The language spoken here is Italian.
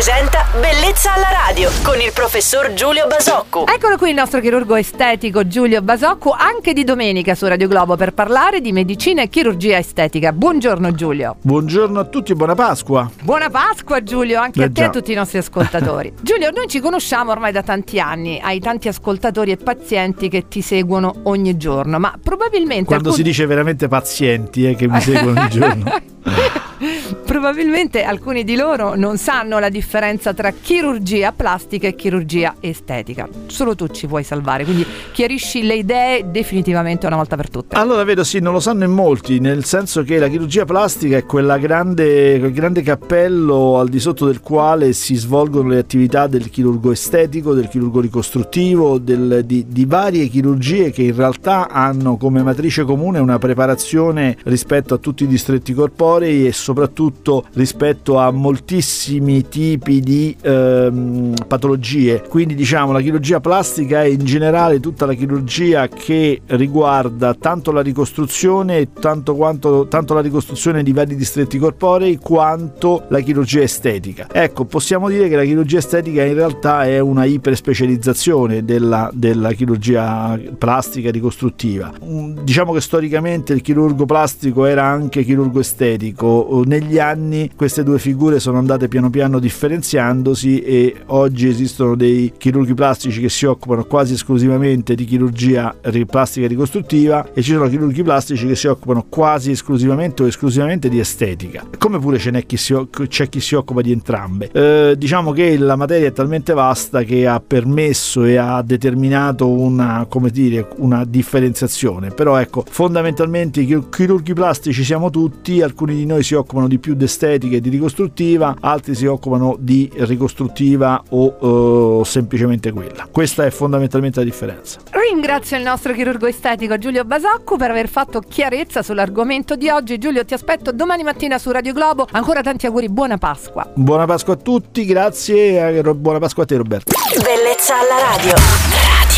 presenta Bellezza alla radio con il professor Giulio Basocco. Eccolo qui il nostro chirurgo estetico Giulio Basocco, anche di domenica su Radio Globo per parlare di medicina e chirurgia estetica. Buongiorno Giulio. Buongiorno a tutti e buona Pasqua. Buona Pasqua Giulio, anche Beh, a te e a tutti i nostri ascoltatori. Giulio, noi ci conosciamo ormai da tanti anni, hai tanti ascoltatori e pazienti che ti seguono ogni giorno, ma probabilmente... Quando si alcuni- dice veramente pazienti eh, che mi seguono ogni giorno. Probabilmente alcuni di loro non sanno la differenza tra chirurgia plastica e chirurgia estetica. Solo tu ci puoi salvare, quindi chiarisci le idee definitivamente una volta per tutte. Allora, vedo, sì, non lo sanno in molti, nel senso che la chirurgia plastica è grande, quel grande cappello al di sotto del quale si svolgono le attività del chirurgo estetico, del chirurgo ricostruttivo, del- di, di varie chirurgie che in realtà hanno come matrice comune una preparazione rispetto a tutti i distretti corporei e soprattutto rispetto a moltissimi tipi di ehm, patologie. Quindi diciamo la chirurgia plastica è in generale tutta la chirurgia che riguarda tanto la ricostruzione, tanto, quanto, tanto la ricostruzione di vari distretti corporei quanto la chirurgia estetica. Ecco, possiamo dire che la chirurgia estetica in realtà è una iperspecializzazione della, della chirurgia plastica ricostruttiva. Mm, Diciamo che storicamente il chirurgo plastico era anche chirurgo estetico. Negli anni queste due figure sono andate piano piano differenziandosi e oggi esistono dei chirurghi plastici che si occupano quasi esclusivamente di chirurgia plastica ricostruttiva e ci sono chirurghi plastici che si occupano quasi esclusivamente o esclusivamente di estetica. Come pure ce n'è chi si, c'è chi si occupa di entrambe. Eh, diciamo che la materia è talmente vasta che ha permesso e ha determinato una, come dire, una differenziazione. Però ecco, fondamentalmente chirurghi plastici siamo tutti, alcuni di noi si occupano di più di estetica e di ricostruttiva, altri si occupano di ricostruttiva o eh, semplicemente quella. Questa è fondamentalmente la differenza. Ringrazio il nostro chirurgo estetico Giulio Basacco per aver fatto chiarezza sull'argomento di oggi. Giulio, ti aspetto domani mattina su Radio Globo. Ancora tanti auguri, buona Pasqua. Buona Pasqua a tutti, grazie e buona Pasqua a te Roberto. Bellezza alla radio.